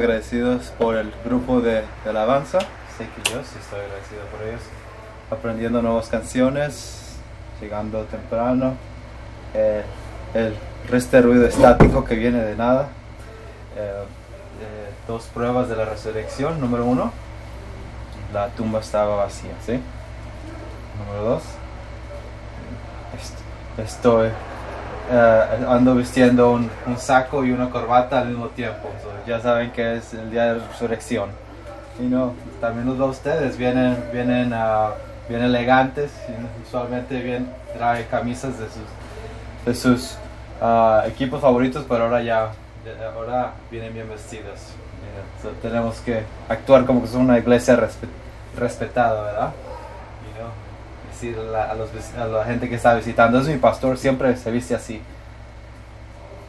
agradecidos por el grupo de, de alabanza. Sé que yo sí estoy agradecido por ellos. Aprendiendo nuevas canciones, llegando temprano. eh, el resto de ruido estático que viene de nada. Eh, eh, dos pruebas de la resurrección. Número uno, la tumba estaba vacía, ¿sí? Número dos, est- estoy eh, ando vistiendo un, un saco y una corbata al mismo tiempo. So, ya saben que es el día de resurrección. Y no, también los veo ustedes, vienen, vienen ah, bien elegantes y usualmente bien trae camisas de sus, de sus ah, equipos favoritos, pero ahora ya, ahora vienen bien vestidos. Yeah, so, tenemos que actuar como que son una iglesia respe- respetada, ¿verdad? You know, decir a la, a los a la gente que está visitando, es mi pastor, siempre se viste así.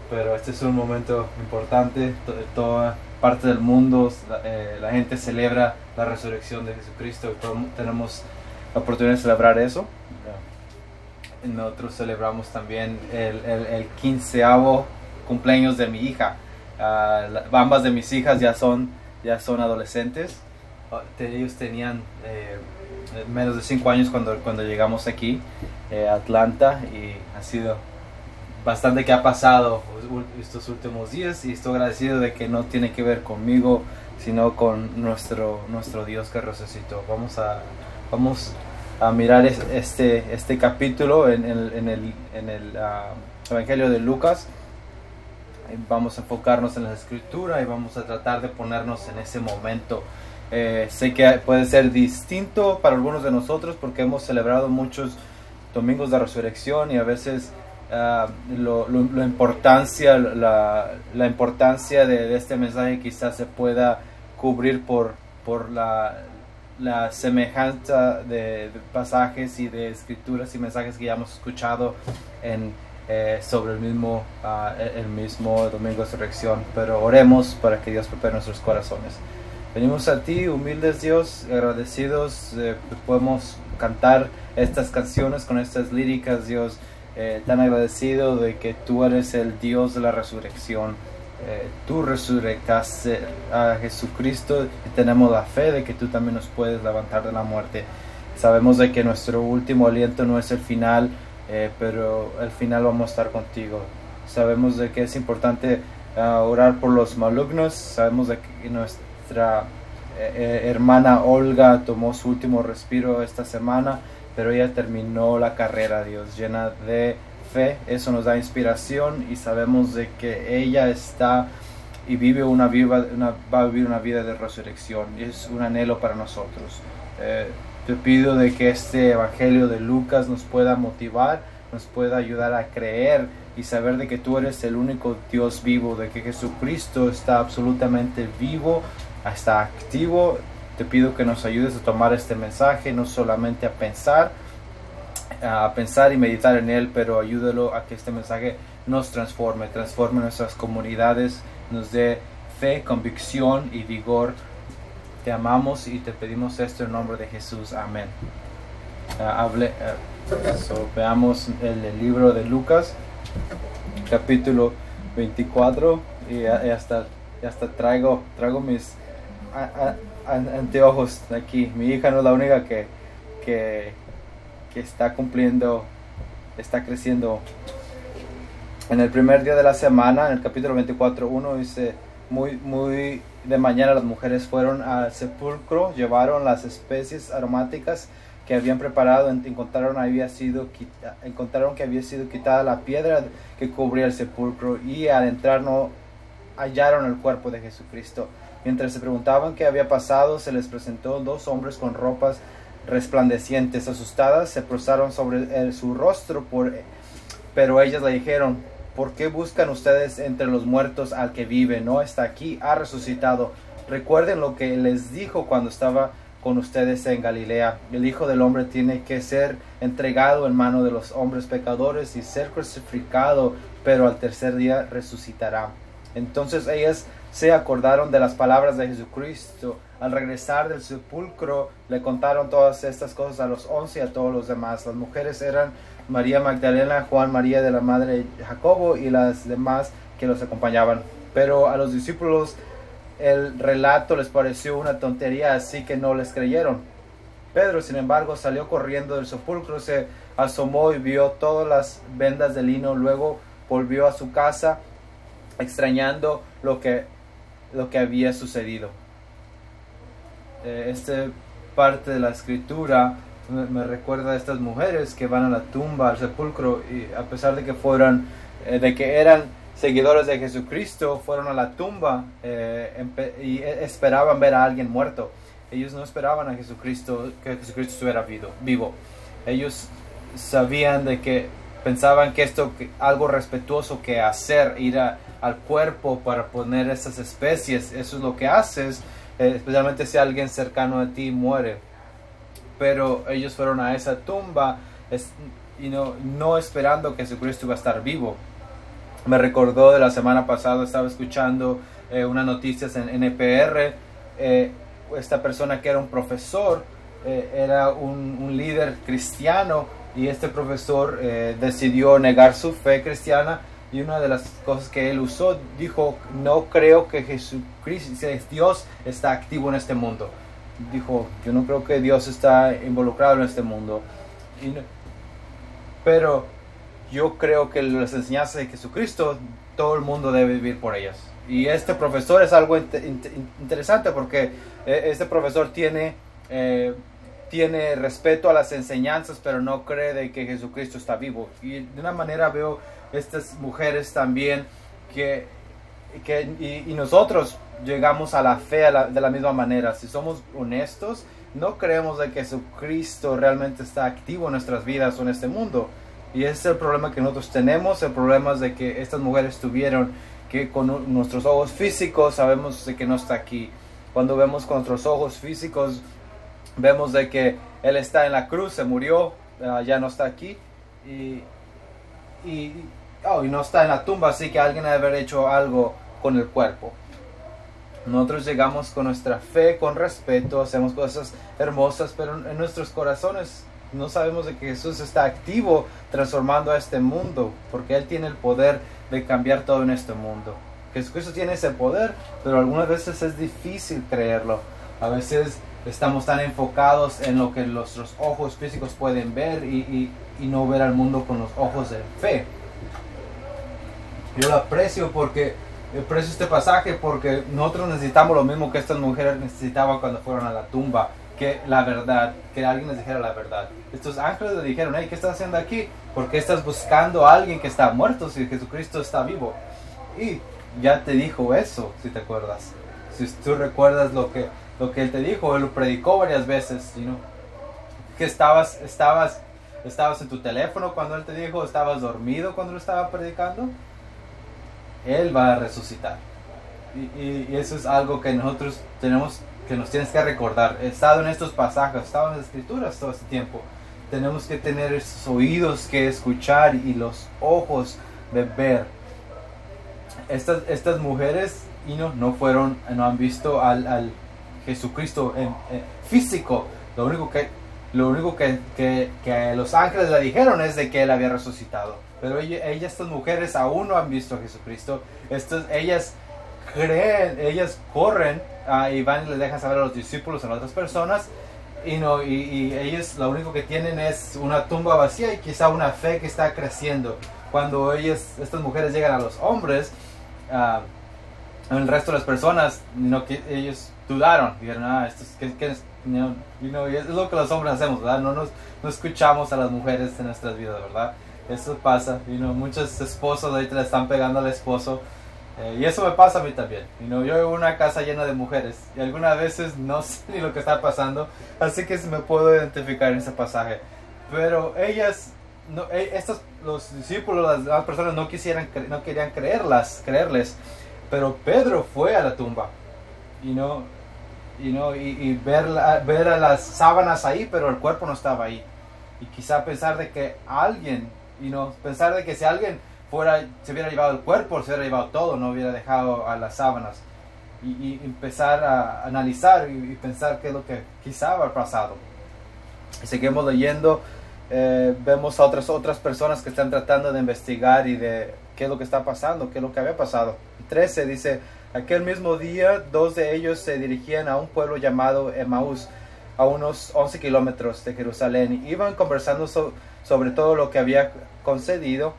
Pero este es un momento importante, to- toda parte del mundo, la, eh, la gente celebra la resurrección de Jesucristo y tenemos la oportunidad de celebrar eso. Nosotros celebramos también el, el, el quinceavo cumpleaños de mi hija. La- ambas de mis hijas ya son, ya son adolescentes. Ah, Ellos tenían eh, menos de 5 años cuando, cuando llegamos aquí eh, Atlanta y ha sido bastante que ha pasado estos últimos días y estoy agradecido de que no tiene que ver conmigo sino con nuestro nuestro Dios que resucitó. Vamos a vamos a mirar es- este este capítulo en, el en el, en el ah, Evangelio de Lucas. Vamos a enfocarnos en la escritura y vamos a tratar de ponernos en ese momento eh, sé que puede ser distinto para algunos de nosotros porque hemos celebrado muchos domingos de resurrección y a veces ah, lo, importancia la, la importancia de, este mensaje quizás se pueda cubrir por, por la, la semejanza de, pasajes y de escrituras y mensajes que ya hemos escuchado en, eh, sobre el mismo, ah, el mismo domingo de resurrección. Pero oremos para que Dios prepare nuestros corazones Venimos a ti, humildes Dios, agradecidos, eh, podemos cantar estas canciones con estas líricas, Dios, eh, tan agradecido de que tú eres el Dios de la resurrección. Eh, tú resurrectaste a Jesucristo y tenemos la fe de que tú también nos puedes levantar de la muerte. Sabemos de que nuestro último aliento no es el final, eh, pero al final vamos a estar contigo. Sabemos de que es importante orar por los malignos, sabemos de que nuestra nuestra eh, eh, hermana Olga tomó su último respiro esta semana, pero ella terminó la carrera, Dios, llena de fe. Eso nos da inspiración y sabemos de que ella está y vive una viva, una, va a vivir una vida de resurrección es un anhelo para nosotros. Eh, te pido de que este evangelio de Lucas nos pueda motivar, nos pueda ayudar a creer y saber de que tú eres el único Dios vivo, de que Jesucristo está absolutamente vivo, está activo. Te pido que nos ayudes a tomar este mensaje, no solamente a pensar, a pensar y meditar en él, pero ayúdalo a que este mensaje nos transforme, transforme nuestras comunidades, nos dé fe, convicción y vigor. Te amamos y te pedimos esto en nombre de Jesús. Amén. Ah, ah, veamos el, libro de Lucas, capítulo 24 y ya, ya hasta, ya hasta traigo, traigo mis anteojos aquí. Mi hija no es la única que, que, está cumpliendo, está creciendo. En el primer día de la semana, en el capítulo 24.1 dice, muy, muy de mañana las mujeres fueron al sepulcro, llevaron las especies aromáticas que habían preparado, en- encontraron, había sido, encontraron que había sido quitada la piedra que cubría el sepulcro y al entrar no hallaron el cuerpo de Jesucristo. Mientras se preguntaban qué había pasado, se les presentó dos hombres con ropas resplandecientes. Asustadas, se postraron sobre el- su rostro, por, pero ellas le dijeron, ¿por qué buscan ustedes entre los muertos al que vive? No está aquí, ha resucitado. Recuerden lo que les dijo cuando estaba con ustedes en Galilea. El Hijo del Hombre tiene que ser entregado en mano de los hombres pecadores y ser crucificado, pero al tercer día resucitará. Entonces ellas se acordaron de las palabras de Jesucristo. Al regresar del sepulcro le contaron todas estas cosas a los once y a todos los demás. Las mujeres eran María Magdalena, Juan María de la madre Jacobo y las demás que los acompañaban. Pero a los discípulos el relato les pareció una tontería, así que no les creyeron. Pedro, sin embargo, salió corriendo del sepulcro, se asomó y vio todas las vendas de lino, luego volvió a su casa extrañando lo que, lo que había sucedido. Eh, esta parte de la escritura me, recuerda a estas mujeres que van a la tumba, al sepulcro, y a pesar de que fueran, eh, de que eran seguidores de Jesucristo, fueron a la tumba eh, y esperaban ver a alguien muerto. Ellos no esperaban a Jesucristo, que Jesucristo estuviera vivo. Ellos sabían de que pensaban que esto algo respetuoso que hacer, ir al cuerpo para poner esas especies, eso es lo que haces, eh, especialmente si alguien cercano a ti muere. Pero ellos fueron a esa tumba y no, no esperando que Jesucristo iba a estar vivo. Me recordó de la semana pasada, estaba escuchando eh, unas noticias en NPR, eh, esta persona que era un profesor, era un, un líder cristiano, y este profesor eh, decidió negar su fe cristiana y una de las cosas que él usó dijo no creo que Jesucristo Dios está activo en este mundo dijo yo no creo que Dios está involucrado en este mundo pero yo creo que las enseñanzas de Jesucristo todo el mundo debe vivir por ellas. Y este profesor es algo interesante porque eh, este profesor tiene eh, tiene respeto a las enseñanzas, pero no cree de que Jesucristo está vivo. Y de una manera veo estas mujeres también que, que y, nosotros llegamos a la fe de la misma manera. Si somos honestos, no creemos de que Jesucristo realmente está activo en nuestras vidas o en este mundo. Y ese es el problema que nosotros tenemos. El problema es de que estas mujeres tuvieron que con nuestros ojos físicos sabemos de que no está aquí. Cuando vemos con nuestros ojos físicos vemos de que Él está en la cruz, se murió, ah, ya no está aquí y, oh, y, no está en la tumba, así que alguien debe haber hecho algo con el cuerpo. Nosotros llegamos con nuestra fe, con respeto, hacemos cosas hermosas, pero en nuestros corazones no sabemos de que Jesús está activo transformando a este mundo, porque Él tiene el poder de cambiar todo en este mundo. Jesucristo tiene ese poder, pero algunas veces es difícil creerlo. A veces estamos tan enfocados en lo que nuestros ojos físicos pueden ver y, no ver al mundo con los ojos de fe. Yo lo aprecio porque aprecio este pasaje porque nosotros necesitamos lo mismo que estas mujeres necesitaban cuando fueron a la tumba, que la verdad, que alguien les dijera la verdad. Estos ángeles le dijeron, hey, ¿qué estás haciendo aquí? ¿Por qué estás buscando a alguien que está muerto si Jesucristo está vivo? Y ya te dijo eso, si te acuerdas. Si tú recuerdas lo que lo que él te dijo, él lo predicó varias veces, ¿no? que estabas, estabas, estabas en tu teléfono cuando él te dijo, estabas dormido cuando lo estaba predicando, él va a resucitar. Y, y, eso es algo que nosotros tenemos, que nos tienes que recordar. He estado en estos pasajes, he estado en las escrituras todo este tiempo. Tenemos que tener esos oídos que escuchar y los ojos de ver. Estas, estas mujeres y no, no fueron, no han visto al, al Jesucristo físico. Lo único que lo único que, que, los ángeles le dijeron es de que él había resucitado. Pero ellas, estas mujeres aún no han visto a Jesucristo. Estas, ellas creen, ellas corren ah, y van y le dejan saber a los discípulos, a otras personas. Y, no, y, ellas lo único que tienen es una tumba vacía y quizá una fe que está creciendo. Cuando ellas, estas mujeres llegan a los hombres, uh, el resto de las personas, no, ellos dudaron, dijeron, ah, esto es, ¿qué, es? lo que los hombres hacemos, ¿verdad? No, nos, no escuchamos a las mujeres en nuestras vidas, ¿verdad? Eso pasa, you know, muchos esposos ahorita le están pegando al esposo. Eh, y eso me pasa a mí también. You know, yo vivo en una casa llena de mujeres y algunas veces no sé ni lo que está pasando, así que me puedo identificar en ese pasaje. Pero ellas, no, e, estos, los discípulos, las, personas no, quisieran, no querían creerlas, creerles. Pero Pedro fue a la tumba. Y no, y, no, y, ver, ver a las sábanas ahí, pero el cuerpo no estaba ahí. Y quizá pensar de que alguien, y no, pensar de que si alguien fuera, se hubiera llevado el cuerpo, se hubiera llevado todo, no hubiera dejado a las sábanas. Y, empezar a analizar y, pensar qué es lo que quizá haber pasado. Y seguimos leyendo, eh, vemos a otras, otras personas que están tratando de investigar y de qué es lo que está pasando, qué es lo que había pasado. 13 dice, Aquel mismo día, dos de ellos se dirigían a un pueblo llamado Emaús, a unos 11 kilómetros de Jerusalén. Iban conversando sobre todo lo que había concedido,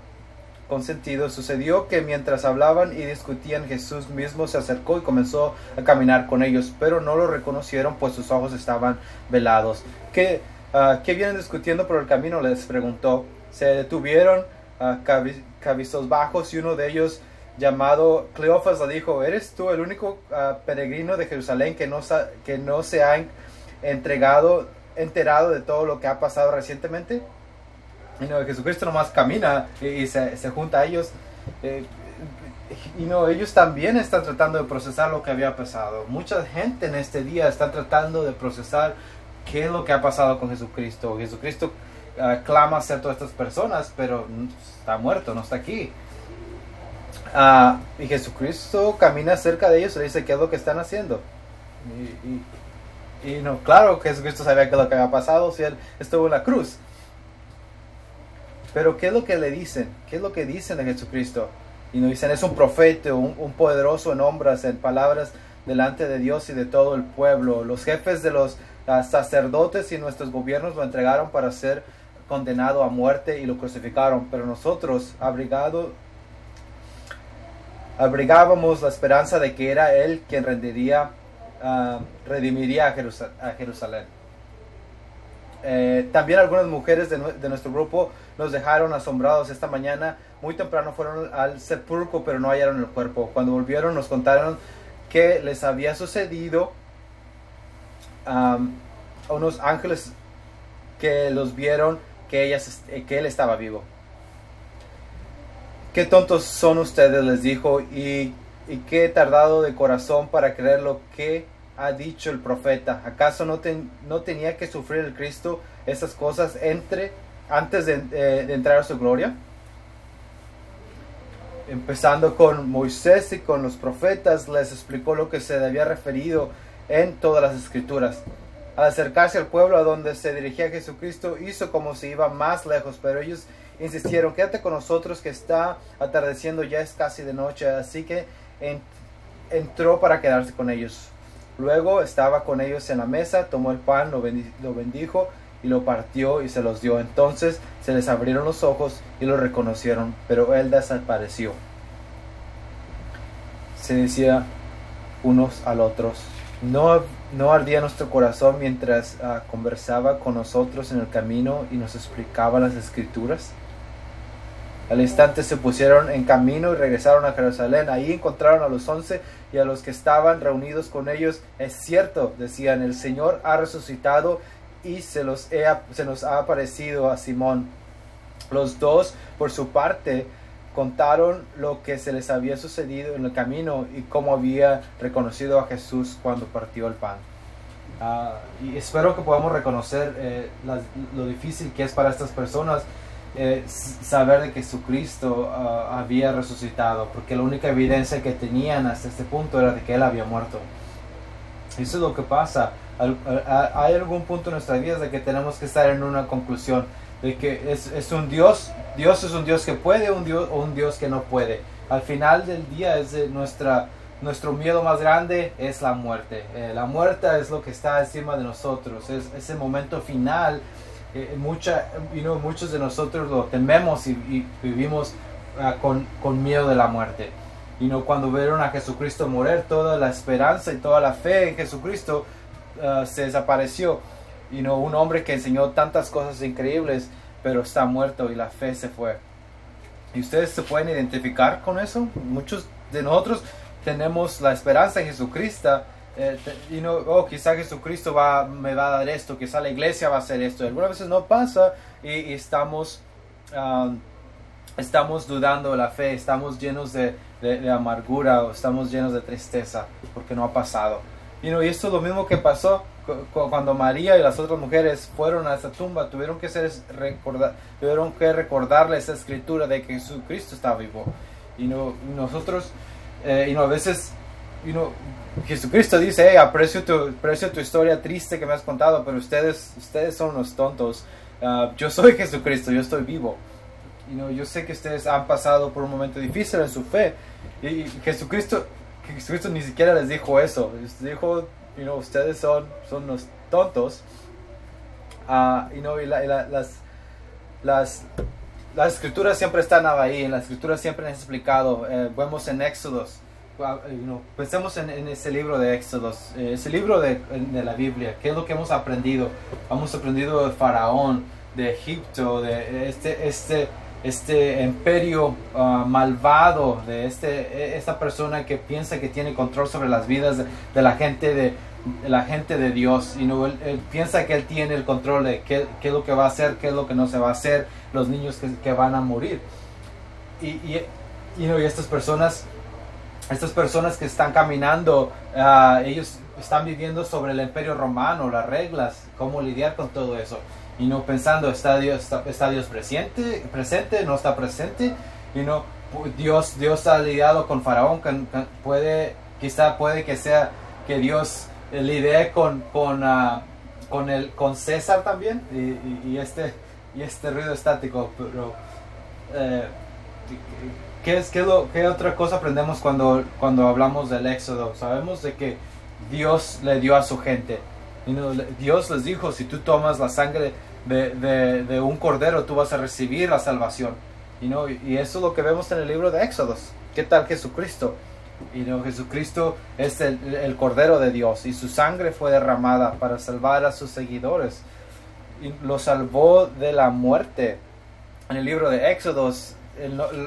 consentido. Sucedió que mientras hablaban y discutían, Jesús mismo se acercó y comenzó a caminar con ellos, pero no lo reconocieron, pues sus ojos estaban velados. ¿Qué, uh, ¿qué vienen discutiendo por el camino? Les preguntó. Se detuvieron uh, cabizos bajos y uno de ellos llamado Cleofas le dijo, ¿eres tú el único ah, peregrino de Jerusalén que no, que no se ha entregado, enterado de todo lo que ha pasado recientemente? Y no, Jesucristo nomás camina y, se, se, junta a ellos. Eh, y no, ellos también están tratando de procesar lo que había pasado. Mucha gente en este día está tratando de procesar qué es lo que ha pasado con Jesucristo. Jesucristo uh, clama ser todas estas personas, pero está muerto, no está aquí. Uh, y Jesucristo camina cerca de ellos y dice qué es lo que están haciendo. Y, y, y, no, claro que Jesucristo sabía qué es lo que había pasado si él estuvo en la cruz. Pero ¿qué es lo que le dicen? ¿Qué es lo que dicen de Jesucristo? Y nos dicen, es un profeta, un, un poderoso en obras, en palabras delante de Dios y de todo el pueblo. Los jefes de los uh, sacerdotes y nuestros gobiernos lo entregaron para ser condenado a muerte y lo crucificaron. Pero nosotros, abrigado, abrigábamos la esperanza de que era Él quien rendiría, uh, redimiría a, Jerusalén. Eh, también algunas mujeres de, nuestro grupo nos dejaron asombrados esta mañana. Muy temprano fueron al sepulcro, pero no hallaron el cuerpo. Cuando volvieron nos contaron que les había sucedido a unos ángeles que los vieron que, ellas, que él estaba vivo. Qué tontos son ustedes, les dijo, y, y qué tardado de corazón para creer lo que ha dicho el profeta. ¿Acaso no, no tenía que sufrir el Cristo esas cosas entre, antes de, eh, de entrar a su gloria? Empezando con Moisés y con los profetas, les explicó lo que se había referido en todas las escrituras. Al acercarse al pueblo a donde se dirigía Jesucristo, hizo como si iba más lejos, pero ellos insistieron, quédate con nosotros que está atardeciendo, ya es casi de noche, así que entró para quedarse con ellos. Luego estaba con ellos en la mesa, tomó el pan, lo, bendijo y lo partió y se los dio. Entonces se les abrieron los ojos y lo reconocieron, pero él desapareció. Se decía unos al otros, no ¿No ardía nuestro corazón mientras uh, conversaba con nosotros en el camino y nos explicaba las escrituras? Al instante se pusieron en camino y regresaron a Jerusalén. Ahí encontraron a los once y a los que estaban reunidos con ellos. Es cierto, decían, el Señor ha resucitado y se, los se nos ha aparecido a Simón. Los dos, por su parte, contaron lo que se les había sucedido en el camino y cómo había reconocido a Jesús cuando partió el pan. Uh, y espero que podamos reconocer eh, lo difícil que es para estas personas eh, saber de que Jesucristo uh, había resucitado, porque la única evidencia que tenían hasta este punto era de que Él había muerto. Eso es lo que pasa. Hay algún punto en nuestra vida de que tenemos que estar en una conclusión de que es, es, un Dios, Dios es un Dios que puede un Dios, o un Dios que no puede. Al final del día es nuestra, nuestro miedo más grande es la muerte. Eh, la muerte es lo que está encima de nosotros, es ese momento final. Eh, mucha, you muchos de nosotros lo tememos y, vivimos uh, con, con, miedo de la muerte. Y no cuando vieron a Jesucristo morir, toda la esperanza y toda la fe en Jesucristo uh, se desapareció y no un hombre que enseñó tantas cosas increíbles, pero está muerto y la fe se fue. ¿Y ustedes se pueden identificar con eso? Muchos de nosotros tenemos la esperanza en Jesucristo. Eh, y no, oh, quizá Jesucristo va, me va a dar esto, quizá la iglesia va a hacer esto. Algunas veces no pasa y, estamos, um, estamos dudando de la fe, estamos llenos de, de, amargura o estamos llenos de tristeza porque no ha pasado. y esto es lo mismo que pasó cuando María y las otras mujeres fueron a esa tumba, tuvieron que, ser recordar, tuvieron que recordarle esa escritura de que Jesucristo está vivo. Y no, nosotros, eh, y no, a veces, y no, Jesucristo dice, aprecio, tu, aprecio tu historia triste que me has contado, pero ustedes, ustedes son unos tontos. Ah, yo soy Jesucristo, yo estoy vivo. Y no, yo sé que ustedes han pasado por un momento difícil en su fe. Y Jesucristo Jesucristo ni siquiera les dijo eso. Dijo, you know, ustedes son, son los tontos. Uh, you know, y las, las, las escrituras siempre están ahí, las escrituras siempre han explicado. Eh, vemos en Éxodos, you pensemos en, ese libro de Éxodos, eh, ese libro de, de, la Biblia, ¿qué es lo que hemos aprendido? Hemos aprendido de Faraón, de Egipto, de este, este este imperio ah, malvado de este, esta persona que piensa que tiene control sobre las vidas de, la gente de, la gente de Dios. Y no él, piensa que él tiene el control de qué, qué, es lo que va a hacer qué es lo que no se va a hacer los niños que, que van a morir. Y, y, y, y, estas personas estas personas que están caminando uh, ellos están viviendo sobre el imperio romano las reglas cómo lidiar con todo eso y no pensando, ¿está Dios, está, Dios presente, presente? ¿No está presente? Y no, Dios, Dios ha lidiado con Faraón, puede, quizá puede que sea que Dios lidie con, con, uh, con, el, con César también, y, este, y este ruido estático, pero... Eh, ¿Qué, es, qué, lo, ¿Qué otra cosa aprendemos cuando, cuando hablamos del Éxodo? Sabemos de que Dios le dio a su gente. Dios les dijo, si tú tomas la sangre de, de, un cordero tú vas a recibir la salvación. y no y eso es lo que vemos en el libro de Éxodos. ¿Qué tal Jesucristo? Y no Jesucristo es el, el, cordero de Dios y su sangre fue derramada para salvar a sus seguidores. Y lo salvó de la muerte. En el libro de Éxodos,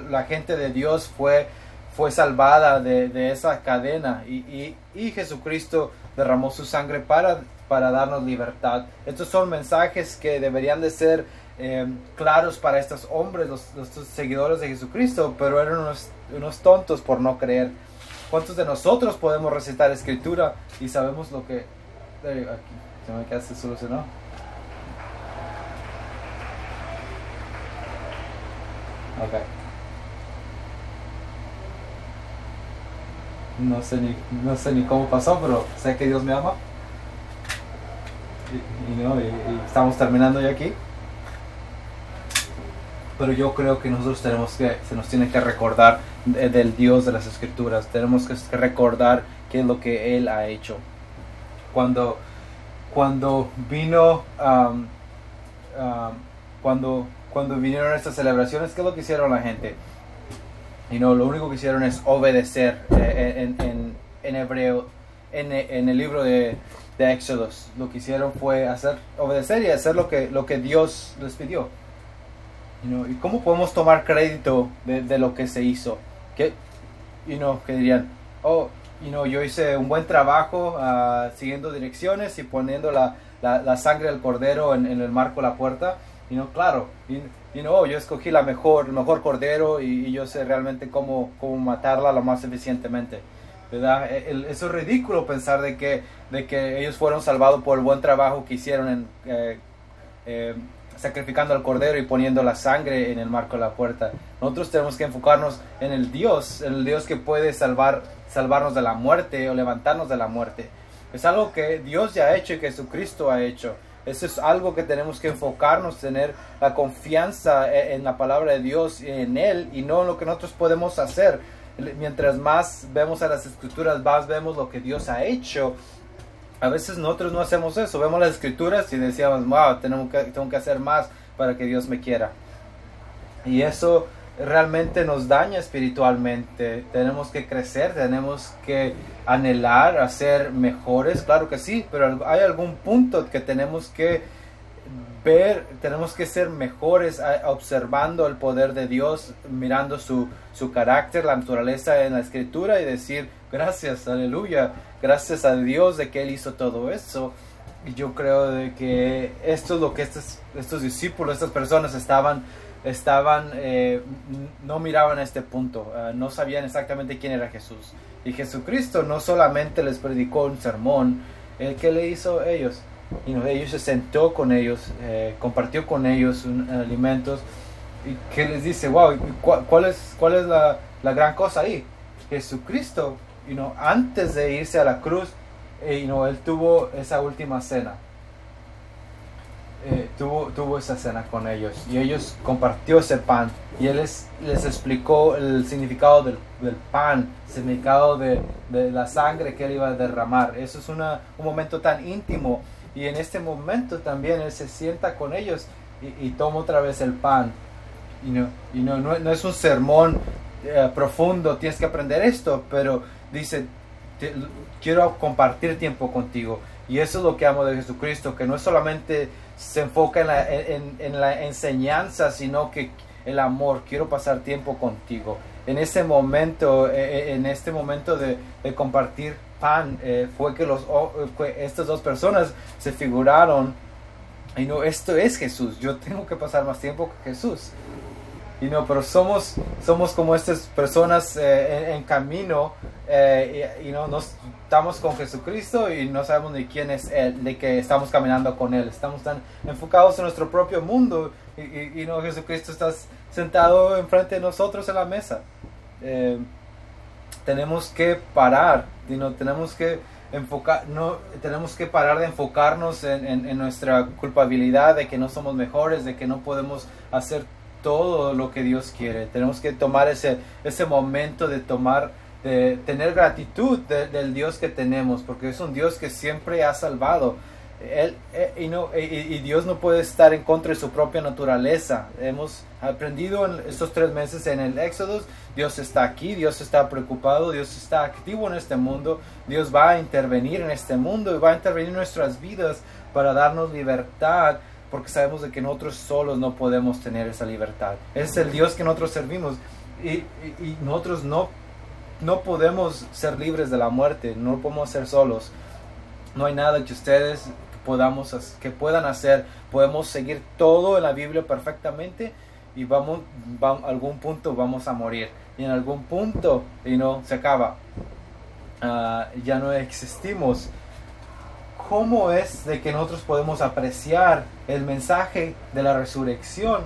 la gente de Dios fue, fue salvada de, de esa cadena y, y, y Jesucristo derramó su sangre para para darnos libertad. Estos son mensajes que deberían de ser eh, claros para estos hombres, los, seguidores de Jesucristo, pero eran unos, tontos por no creer. ¿Cuántos de nosotros podemos recitar escritura y sabemos lo que... Eh, aquí, se me quedaste solucionado. Ok. No sé, ni, no sé ni cómo pasó, pero sé que Dios me ama y, estamos terminando ya aquí. Pero yo creo que nosotros tenemos que, se nos tiene que recordar del Dios de las Escrituras. Tenemos que recordar qué es lo que Él ha hecho. Cuando, cuando vino, cuando, cuando vinieron estas celebraciones, ¿qué es lo que hicieron la gente? Y no, lo único que hicieron es obedecer eh, en, hebreo, en el libro de, de Éxodos. Lo que hicieron fue hacer, obedecer y hacer lo que, lo que Dios les pidió. ¿Y cómo podemos tomar crédito de, lo que se hizo? Que, you know, que dirían, oh, you know, yo hice un buen trabajo uh, siguiendo direcciones y poniendo la, la, sangre del cordero en, el marco de la puerta. Y no, claro, y, oh, yo escogí la mejor, el mejor cordero y, y, yo sé realmente cómo, cómo matarla lo más eficientemente. E, eso es ridículo pensar de que, de que ellos fueron salvados por el buen trabajo que hicieron en, eh, eh, sacrificando al cordero y poniendo la sangre en el marco de la puerta. Nosotros tenemos que enfocarnos en el Dios, en el Dios que puede salvar, salvarnos de la muerte o levantarnos de la muerte. Es algo que Dios ya ha hecho y Jesucristo ha hecho. Eso es algo que tenemos que enfocarnos, tener la confianza e, en la palabra de Dios, en Él y no en lo que nosotros podemos hacer mientras más vemos a las escrituras, más vemos lo que Dios ha hecho. A veces nosotros no hacemos eso, vemos las escrituras y decíamos, wow, tengo que, tengo que hacer más para que Dios me quiera. Y eso realmente nos daña espiritualmente. Tenemos que crecer, tenemos que anhelar a ser mejores, claro que sí, pero hay algún punto que tenemos que ver, tenemos que ser mejores observando el poder de Dios, mirando su, su carácter, la naturaleza en la escritura y decir, gracias, aleluya, gracias a Dios de que Él hizo todo eso. Y yo creo de que esto es lo que estos, estos discípulos, estas personas estaban, estaban eh, no miraban a este punto, eh, no sabían exactamente quién era Jesús. Y Jesucristo no solamente les predicó un sermón, el le hizo ellos? Y ellos se sentó con ellos, eh, compartió con ellos alimentos y que les dice, wow, ¿cuál, es, cuál es la, la, gran cosa ahí? Jesucristo, you know, antes de irse a la cruz, eh, you know, él tuvo esa última cena. eh, tuvo, tuvo esa cena con ellos y ellos compartió ese pan y él les, les explicó el significado del, del pan, el significado de, de, la sangre que él iba a derramar. Eso es una, un momento tan íntimo y en este momento también él se sienta con ellos y, y toma otra vez el pan. Y no, y no, no, es un sermón eh, profundo, tienes que aprender esto, pero dice, quiero compartir tiempo contigo. Y eso es lo que amo de Jesucristo, que no solamente se enfoca en la, en la enseñanza, sino que el amor, quiero pasar tiempo contigo. En ese momento, eh, en este momento de, de compartir pan, eh, fue que los, fue estas dos personas se figuraron, y no, esto es Jesús, yo tengo que pasar más tiempo con Jesús. Y no, pero somos, somos como estas personas eh, en, en, camino eh, y, y, no nos estamos con Jesucristo y no sabemos ni quién es Él, de que estamos caminando con Él. Estamos tan enfocados en nuestro propio mundo y, y, y no, Jesucristo está sentado enfrente de nosotros en la mesa. Eh, tenemos que parar, no, tenemos que enfocar, no, tenemos que parar de enfocarnos en, en, nuestra culpabilidad de que no somos mejores, de que no podemos hacer todo lo que Dios quiere. Tenemos que tomar ese, ese momento de tomar, de tener gratitud de, del Dios que tenemos, porque es un Dios que siempre ha salvado. Él, eh, y, no, y, Dios no puede estar en contra de su propia naturaleza. Hemos aprendido en estos tres meses en el Éxodo, Dios está aquí, Dios está preocupado, Dios está activo en este mundo, Dios va a intervenir en este mundo y va a intervenir en nuestras vidas para darnos libertad porque sabemos de que nosotros solos no podemos tener esa libertad. Es el Dios que nosotros servimos y, y, nosotros no, no podemos ser libres de la muerte, no podemos ser solos. No hay nada que ustedes podamos, que puedan hacer. Podemos seguir todo en la Biblia perfectamente y vamos, a algún punto vamos a morir. Y en algún punto, y no, se acaba. Uh, ya no existimos cómo es de que nosotros podemos apreciar el mensaje de la resurrección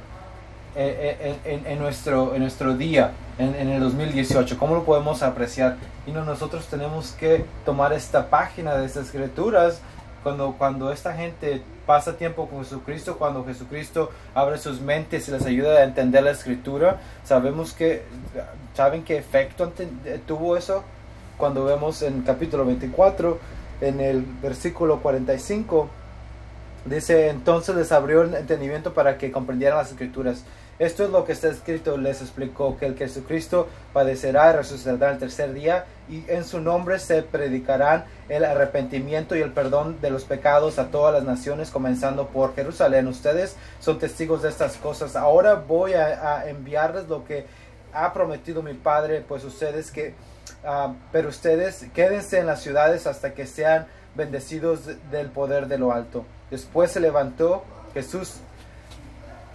en, en, en nuestro, en nuestro día, en, en, el 2018. ¿Cómo lo podemos apreciar? Y no, nosotros tenemos que tomar esta página de estas escrituras cuando, cuando esta gente pasa tiempo con Jesucristo, cuando Jesucristo abre sus mentes y les ayuda a entender la escritura, sabemos que, ¿saben qué efecto tuvo eso? Cuando vemos en capítulo 24, en el versículo 45, dice, entonces les abrió el entendimiento para que comprendieran las escrituras. Esto es lo que está escrito, les explicó que el Jesucristo padecerá y resucitará el tercer día y en su nombre se predicarán el arrepentimiento y el perdón de los pecados a todas las naciones, comenzando por Jerusalén. Ustedes son testigos de estas cosas. Ahora voy a, enviarles lo que ha prometido mi Padre, pues ustedes que Uh, pero ustedes quédense en las ciudades hasta que sean bendecidos del poder de lo alto. Después se levantó Jesús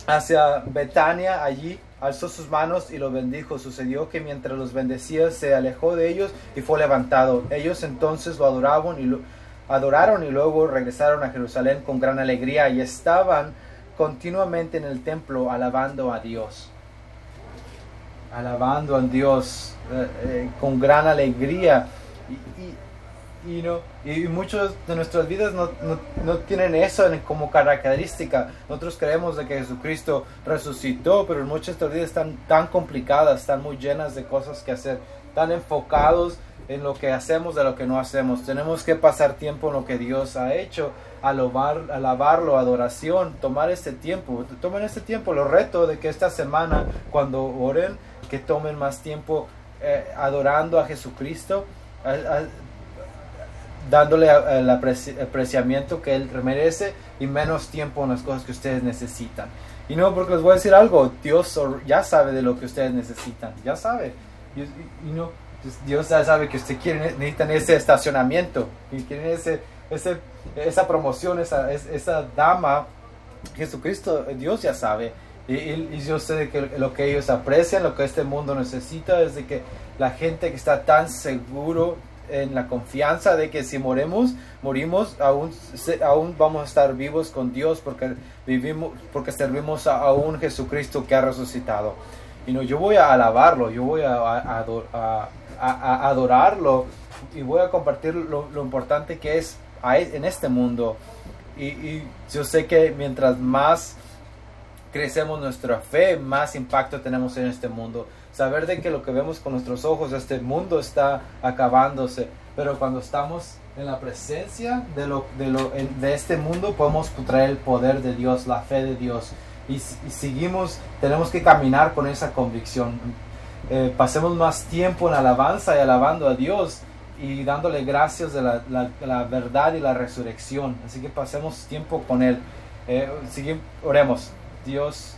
hacia Betania, allí alzó sus manos y los bendijo. Sucedió que mientras los bendecía se alejó de ellos y fue levantado. Ellos entonces lo adoraban y lo adoraron y luego regresaron a Jerusalén con gran alegría y estaban continuamente en el templo alabando a Dios. Alabando a Dios eh, eh, con gran alegría. Y, y, y, no, y muchos de nuestras vidas no, no, no, tienen eso como característica. Nosotros creemos de que Jesucristo resucitó, pero muchas de nuestras vidas están tan complicadas, están muy llenas de cosas que hacer, tan enfocados en lo que hacemos de lo que no hacemos. Tenemos que pasar tiempo en lo que Dios ha hecho, alabar, alabarlo, adoración, tomar este tiempo. Tomen este tiempo, lo reto de que esta semana cuando oren, que tomen más tiempo eh, adorando a Jesucristo, dándole el apreciamiento que Él merece y menos tiempo en las cosas que ustedes necesitan. Y no, porque les voy a decir algo, Dios ya sabe de lo que ustedes necesitan, ya sabe. Y, y, y no, Dios ya sabe que ustedes quieren, necesitan ese estacionamiento, y quieren ese, esa promoción, esa, esa dama. Jesucristo, Dios ya sabe. Y, y, yo sé que lo que ellos aprecian, lo que este mundo necesita, es de que la gente que está tan seguro en la confianza de que si moremos, morimos, aún, aún vamos a estar vivos con Dios porque vivimos, porque servimos a, un Jesucristo que ha resucitado. Y no, yo voy a alabarlo, yo voy a, a, a, adorarlo y voy a compartir lo, lo importante que es en este mundo y yo sé que mientras más crecemos nuestra fe, más impacto tenemos en este mundo. Saber de que lo que vemos con nuestros ojos, este mundo está acabándose, pero cuando estamos en la presencia de, lo, de, lo, de este mundo, podemos traer el poder de Dios, la fe de Dios. Y, y seguimos, tenemos que caminar con esa convicción. Eh, pasemos más tiempo en alabanza y alabando a Dios y dándole gracias de la, la, verdad y la resurrección. Así que pasemos tiempo con Él. Eh, seguimos, oremos. Dios,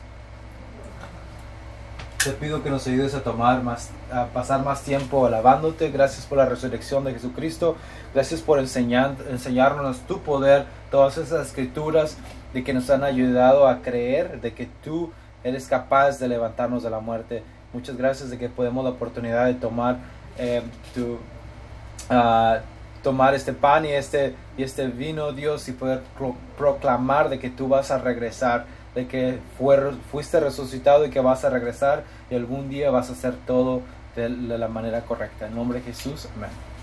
te pido que nos ayudes a tomar más, a pasar más tiempo alabándote. Gracias por la resurrección de Jesucristo. Gracias por enseñar, enseñarnos tu poder, todas esas escrituras de que nos han ayudado a creer de que tú eres capaz de levantarnos de la muerte. Muchas gracias de que podemos la oportunidad de tomar eh, tu, uh, tomar este pan y este, y este vino, Dios, y poder pro proclamar de que tú vas a regresar de que fuiste resucitado y que vas a regresar y algún día vas a hacer todo de la manera correcta. En nombre de Jesús, amén.